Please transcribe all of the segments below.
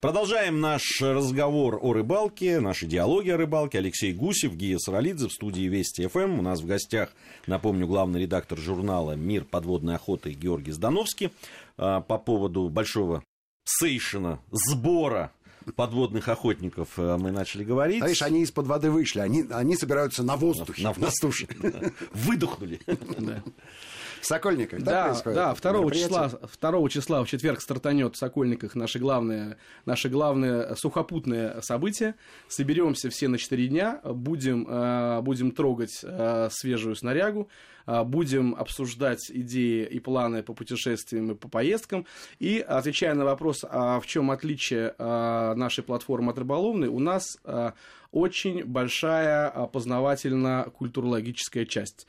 Продолжаем наш разговор о рыбалке, наши диалоги о рыбалке. Алексей Гусев, Гия Саралидзе в студии Вести ФМ. У нас в гостях, напомню, главный редактор журнала «Мир подводной охоты» Георгий Здановский. А, по поводу большого сейшена, сбора подводных охотников э, мы начали говорить. А видишь, они из-под воды вышли, они, они собираются на воздухе, на, на, суше. Выдохнули. В Сокольниках, да, да, происходит? Да, 2 числа, 2 числа в четверг стартанет в Сокольниках наше главное, наше главное сухопутное событие. Соберемся все на 4 дня, будем, э, будем трогать э, свежую снарягу, э, будем обсуждать идеи и планы по путешествиям и по поездкам. И отвечая на вопрос, а в чем отличие нашей платформы от рыболовной, у нас очень большая познавательно-культурологическая часть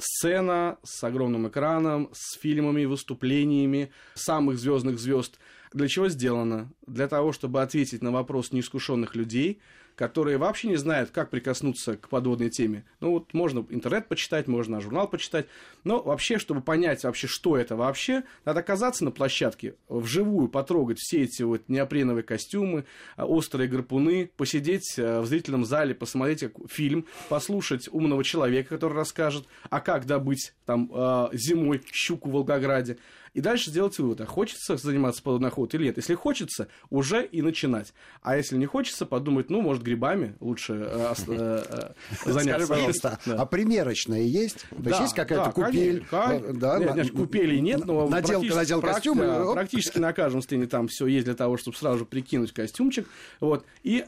сцена с огромным экраном, с фильмами, выступлениями самых звездных звезд. Для чего сделано? Для того, чтобы ответить на вопрос неискушенных людей, которые вообще не знают, как прикоснуться к подводной теме. Ну, вот можно интернет почитать, можно журнал почитать, но вообще, чтобы понять вообще, что это вообще, надо оказаться на площадке, вживую потрогать все эти вот неопреновые костюмы, а, острые гарпуны, посидеть э, в зрительном зале, посмотреть фильм, послушать умного человека, который расскажет, а как добыть там э, зимой щуку в Волгограде, и дальше сделать вывод, а хочется заниматься подводной охотой или нет. Если хочется, уже и начинать. А если не хочется, подумать, ну, может, грибами лучше э, э, э, заняться. Скажи, пожалуйста, а примерочная есть? То есть есть какая-то купель? Да, нет, купели нет, но надел костюм. Практически на каждом стене там все есть для того, чтобы сразу же прикинуть костюмчик. Вот. И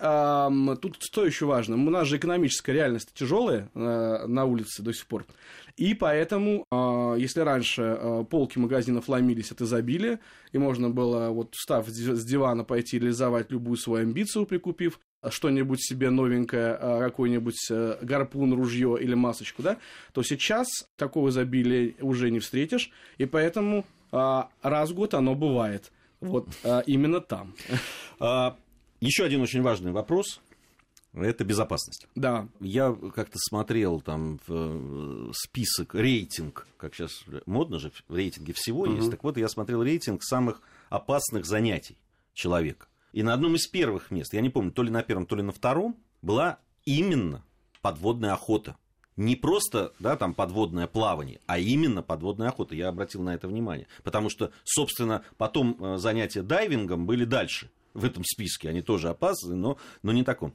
тут что еще важно? У нас же экономическая реальность тяжелая на улице до сих пор. И поэтому, а, если раньше полки магазинов ломились от изобилия, и можно было, вот встав с дивана, пойти реализовать любую свою амбицию, прикупив что-нибудь себе новенькое, а, какой-нибудь э, гарпун, ружье или масочку, да, то сейчас такого изобилия уже не встретишь, и поэтому раз в год оно бывает. Вот именно там. Еще один очень важный вопрос это безопасность. Да. Я как-то смотрел там э, список, рейтинг, как сейчас модно же, в рейтинге всего угу. есть. Так вот, я смотрел рейтинг самых опасных занятий человека. И на одном из первых мест, я не помню, то ли на первом, то ли на втором, была именно подводная охота. Не просто, да, там подводное плавание, а именно подводная охота. Я обратил на это внимание. Потому что, собственно, потом э, занятия дайвингом были дальше в этом списке. Они тоже опасны, но, но не таком.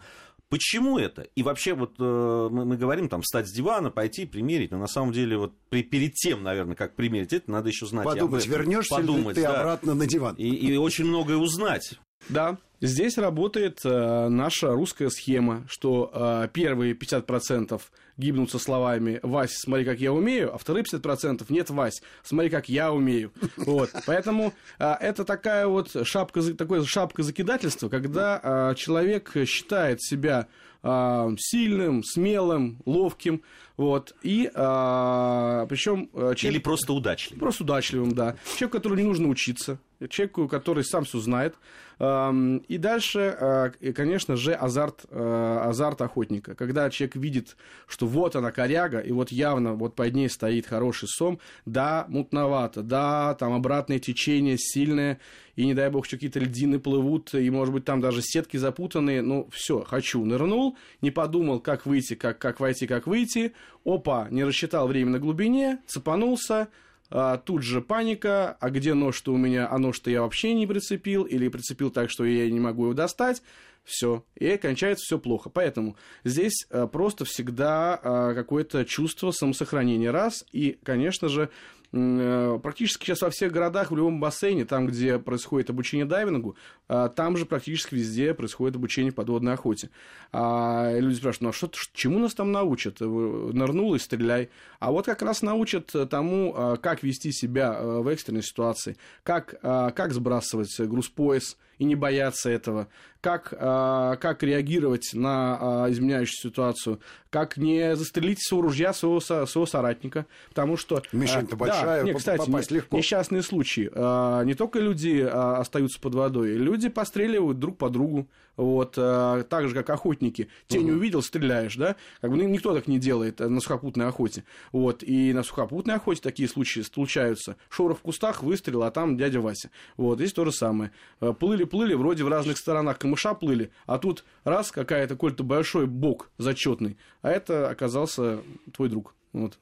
Почему это? И вообще вот э, мы, мы говорим там встать с дивана, пойти примерить, но на самом деле вот при, перед тем, наверное, как примерить это, надо еще знать. Подумать, вернешься ли ты да, обратно на диван. И, и очень многое узнать. Да, здесь работает э, наша русская схема, что э, первые 50% гибнут со словами «Вась, смотри, как я умею», а вторые 50% «Нет, Вась, смотри, как я умею». Вот. Поэтому э, это такая вот шапка, такое шапка закидательства, когда э, человек считает себя э, сильным, смелым, ловким, вот, и а, причем... Человек, Или просто удачливым. Просто удачливым, да. Человек, которому не нужно учиться, человеку, который сам все знает, и дальше, а, конечно же, азарт, а, азарт охотника. Когда человек видит, что вот она коряга, и вот явно вот под ней стоит хороший сом, да, мутновато, да, там обратное течение сильное, и не дай бог, что какие-то льдины плывут, и, может быть, там даже сетки запутанные, ну, все, хочу, нырнул, не подумал, как выйти, как, как войти, как выйти, опа, не рассчитал время на глубине, цепанулся, а, тут же паника, а где нож-то у меня, а нож-то я вообще не прицепил, или прицепил так, что я не могу его достать, все, и кончается все плохо. Поэтому здесь а, просто всегда а, какое-то чувство самосохранения раз, и, конечно же, Э, практически сейчас во всех городах, в любом бассейне, там, где происходит обучение дайвингу, э, там же практически везде происходит обучение подводной охоте. А люди спрашивают, ну а что, чему нас там научат? Нырнул и стреляй. А вот как раз научат тому, э, как вести себя в экстренной ситуации, как, как сбрасывать груз-пояс и не бояться этого, как, как реагировать на изменяющую ситуацию, как не застрелить своего ружья своего, своего соратника, потому что... Мишень-то мешая да, не, кстати, попасть не, легко. Несчастные случаи. А, не только люди а, остаются под водой, люди постреливают друг по другу. Вот, а, так же, как охотники. Тень угу. увидел, стреляешь, да? Как бы ну, никто так не делает на сухопутной охоте. Вот, и на сухопутной охоте такие случаи случаются. Шорох в кустах, выстрел, а там дядя Вася. Вот, здесь то же самое. Плыли-плыли, вроде в разных сторонах камыша плыли, а тут раз какая-то какой-то большой бок зачетный, а это оказался твой друг. Вот.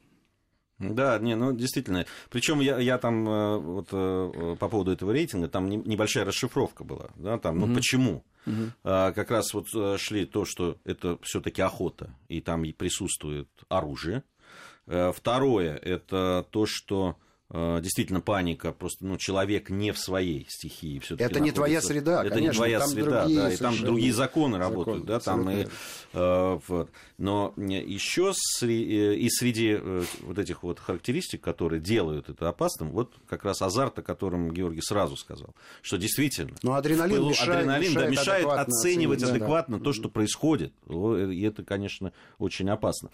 Да, не, ну действительно. Причем я, я там э, вот э, по поводу этого рейтинга, там небольшая расшифровка была, да, там, ну угу. почему? А, как раз вот э, шли то, что это все-таки охота, и там присутствует оружие. Второе, это то, что Э, действительно паника, просто ну, человек не в своей стихии все Это не твоя среда, Это конечно, не твоя среда, да, и там другие законы работают, закон, да, там и, э, вот. Но еще среди, и среди э, вот этих вот характеристик, которые делают это опасным, вот как раз азарт, о котором Георгий сразу сказал, что действительно... Но адреналин пылу, мешает, адреналин, мешает, да, мешает оценивать оценить, адекватно да, то, что происходит, и это, конечно, очень опасно.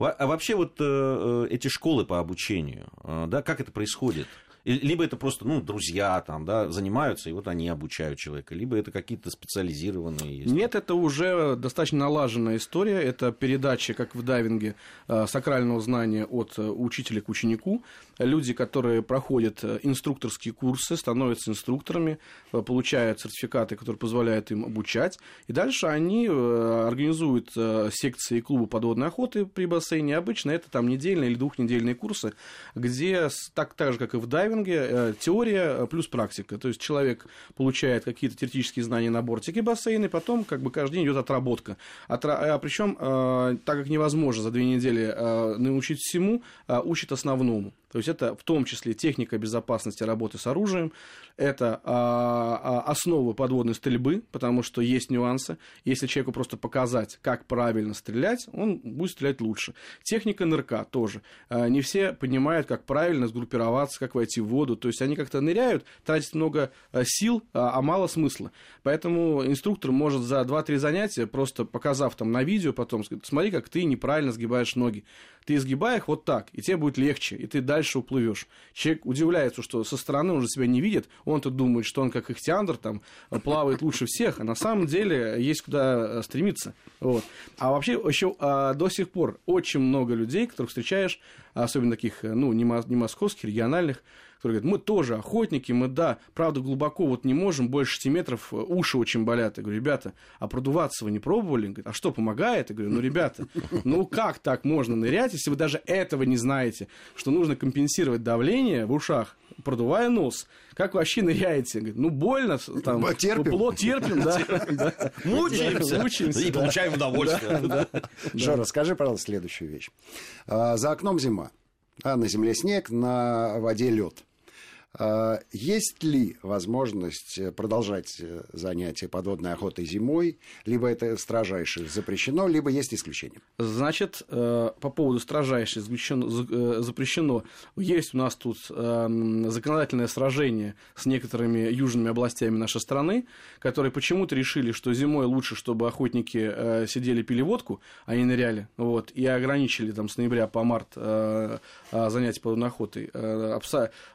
А вообще вот э, э, эти школы по обучению, э, да, как это происходит? Либо это просто, ну, друзья там, да, занимаются, и вот они обучают человека, либо это какие-то специализированные есть. Нет, это уже достаточно налаженная история. Это передача, как в дайвинге, э, сакрального знания от э, учителя к ученику. Люди, которые проходят э, инструкторские курсы, становятся инструкторами, получают сертификаты, которые позволяют им обучать. И дальше они организуют секции клуба подводной охоты при бассейне. Обычно это там недельные или двухнедельные курсы, где так, так же, как и в дайвинге, дайвинге э, теория э, плюс практика. То есть человек получает какие-то теоретические знания на бортике бассейна, и потом как бы каждый день идет отработка. Отра... А причем, э, так как невозможно за две недели научить всему, учит основному. То есть это в том числе техника безопасности работы с оружием, это а, а, основы подводной стрельбы, потому что есть нюансы. Если человеку просто показать, как правильно стрелять, он будет стрелять лучше. Техника нырка тоже. А, не все понимают, как правильно сгруппироваться, как войти в воду. То есть они как-то ныряют, тратят много а, сил, а, а мало смысла. Поэтому инструктор может за 2-3 занятия, просто показав там на видео, потом сказать, смотри, как ты неправильно сгибаешь ноги. Ты изгибай их вот так, и тебе будет легче, и ты дальше уплывешь. Человек удивляется, что со стороны он же себя не видит, он-то думает, что он как ихтиандр там плавает лучше всех, а на самом деле есть куда э, стремиться. Вот. А вообще еще а, до сих пор очень много людей, которых встречаешь, особенно таких, э, ну, не, не московских, региональных, которые говорят, мы тоже охотники, мы, да, правда, глубоко вот не можем, больше 6 метров, э, уши очень болят. Я говорю, ребята, а продуваться вы не пробовали? Говорят, а что, помогает? Я говорю, ну, ребята, ну как так можно нырять, если вы даже этого не знаете, что нужно компенсировать давление в ушах, продувая нос. Как вообще ныряете? Говорит, ну, больно, там, терпим. Плод, терпим, да. Мучаемся. Мучаемся. И получаем удовольствие. Жора, скажи, пожалуйста, следующую вещь. А, за окном зима, а на земле снег, на воде лед. А, есть ли возможность э, продолжать э, занятия подводной охотой зимой, либо это строжайше запрещено, либо есть исключения? Значит, э, по поводу строжайше запрещено, есть у нас тут эм, законодательное сражение с некоторыми южными областями нашей страны, которые почему-то решили, что зимой лучше, чтобы охотники сидели пили водку, а не ныряли, вот, и ограничили там с ноября по март занятия подводной охотой.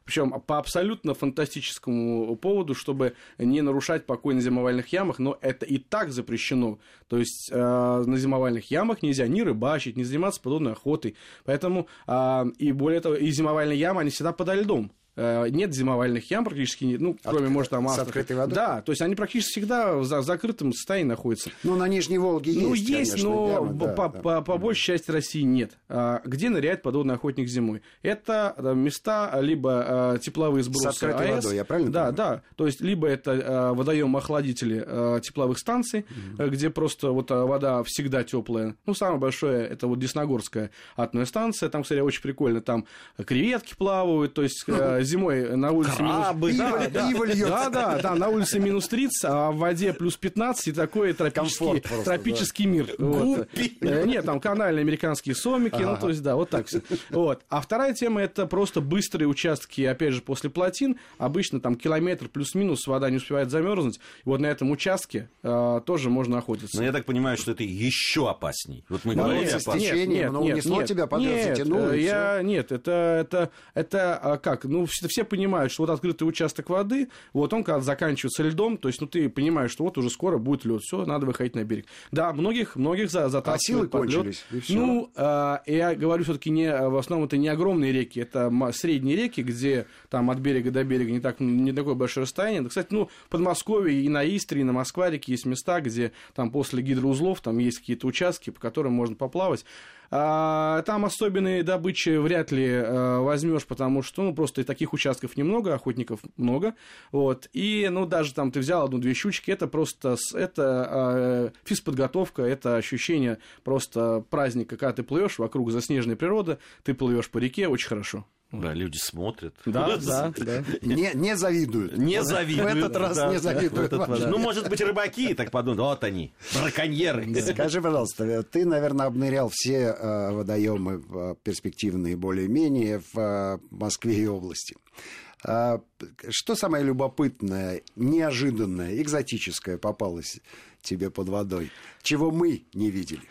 Причем по абсолютно фантастическому поводу, чтобы не нарушать покой на зимовальных ямах, но это и так запрещено. То есть э, на зимовальных ямах нельзя ни рыбачить, ни заниматься подобной охотой. Поэтому, э, и более того, и зимовальные ямы, они всегда подо льдом. Э, нет зимовальных ям практически нет, ну, кроме, От, может, там... С открытой водой? Да, то есть они практически всегда в закрытом состоянии находятся. Ну, на Нижней Волге есть, Ну, есть, конечно, но ямы, по, да, по, да. по большей части России нет. А, где ныряет подводный охотник зимой? Это э, места, либо а, тепловые сбросы С открытой АЭС, водой, я правильно Да, понимаю? да. То есть, либо это а, водоем-охладители а, тепловых станций, угу. где просто вот вода всегда теплая. Ну, самое большое, это вот Десногорская атомная станция. Там, кстати, очень прикольно. Там креветки плавают, то есть зимой на улице Крабы, минус... да, да, пиво льется. да, да, да, на улице минус 30, а в воде плюс 15, и такой тропический, просто, тропический мир. Вот. Э, Нет, там канальные американские сомики, ну, то есть, да, вот так все. Вот. А вторая тема, это просто быстрые участки, опять же, после плотин, обычно там километр плюс-минус, вода не успевает замерзнуть, вот на этом участке э, тоже можно охотиться. Но я так понимаю, что это еще опасней. Вот мы Бороться говорили с опасно. течением, но унесло тебя, под- нет, затянуло, э, и я, нет, это, это, это а, как, ну, все, все понимают, что вот открытый участок воды, вот он когда заканчивается льдом, то есть, ну, ты понимаешь, что вот уже скоро будет лед, все, надо выходить на берег. Да, многих, многих за, затаскивают А силы лёд. кончились, и всё. Ну, а, я говорю все-таки не, в основном это не огромные реки, это средние реки, где там от берега до берега не, так, не такое большое расстояние. Да, Кстати, ну, в Подмосковье и на Истре, и на Москварике есть места, где там после гидроузлов там есть какие-то участки, по которым можно поплавать. А, там особенной добычи вряд ли э, возьмешь, потому что, ну, просто и таких участков немного, охотников много, вот, и, ну, даже там ты взял одну-две щучки, это просто, это э, физподготовка, это ощущение просто праздника, когда ты плывешь вокруг заснеженной природы, ты плывешь по реке, очень хорошо. Да, люди смотрят. Да, да, да. Не, не завидуют. Не В завидуют. этот раз да, не да, завидуют. в этот раз. Да. Ну, может быть, рыбаки так подумают, вот они, браконьеры. Скажи, пожалуйста, ты, наверное, обнырял все э, водоемы э, перспективные более-менее в э, Москве и области. Что самое любопытное, неожиданное, экзотическое попалось тебе под водой, чего мы не видели?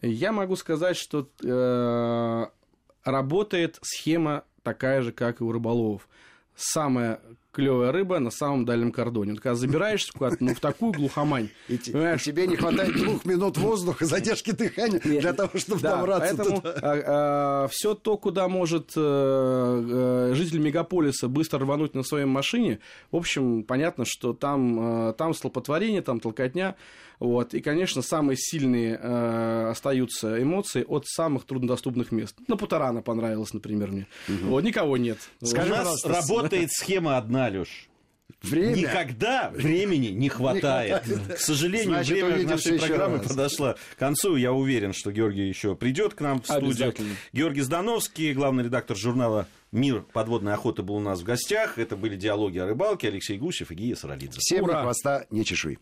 Я могу сказать, что э, работает схема такая же, как и у рыболовов. Самая клевая рыба на самом дальнем кордоне. Вот когда забираешься куда-то, ну, в такую глухомань, И, понимаешь, тебе не хватает двух минут воздуха, задержки дыхания для того, чтобы Да, добраться поэтому туда. все то, куда может э, э, житель мегаполиса быстро рвануть на своей машине, в общем, понятно, что там, э, там столпотворение, там толкотня. Вот. И, конечно, самые сильные э, остаются эмоции от самых труднодоступных мест. На Путарана понравилось, например, мне. Вот, никого нет. У Скажи, нас пожалуйста, работает схема одна, Леш. Время. Никогда времени не хватает. К сожалению, Значит, время нашей программы подошло к концу. Я уверен, что Георгий еще придет к нам в студию. Георгий Здановский, главный редактор журнала «Мир подводной охоты» был у нас в гостях. Это были диалоги о рыбалке. Алексей Гусев и Гия Саралидзе. Всем Ура! хвоста, ни чешуи.